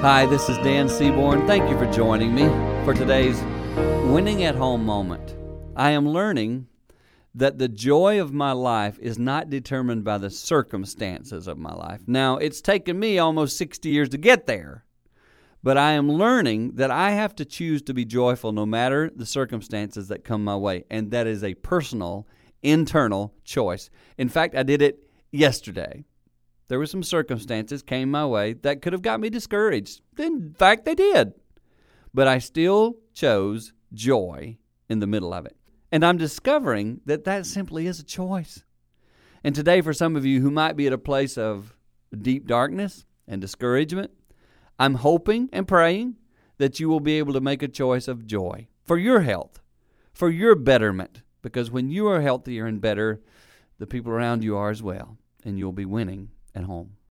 Hi, this is Dan Seaborn. Thank you for joining me for today's winning at home moment. I am learning that the joy of my life is not determined by the circumstances of my life. Now, it's taken me almost 60 years to get there, but I am learning that I have to choose to be joyful no matter the circumstances that come my way, and that is a personal, internal choice. In fact, I did it yesterday. There were some circumstances came my way that could have got me discouraged. In fact, they did. But I still chose joy in the middle of it. And I'm discovering that that simply is a choice. And today, for some of you who might be at a place of deep darkness and discouragement, I'm hoping and praying that you will be able to make a choice of joy for your health, for your betterment. Because when you are healthier and better, the people around you are as well, and you'll be winning at home.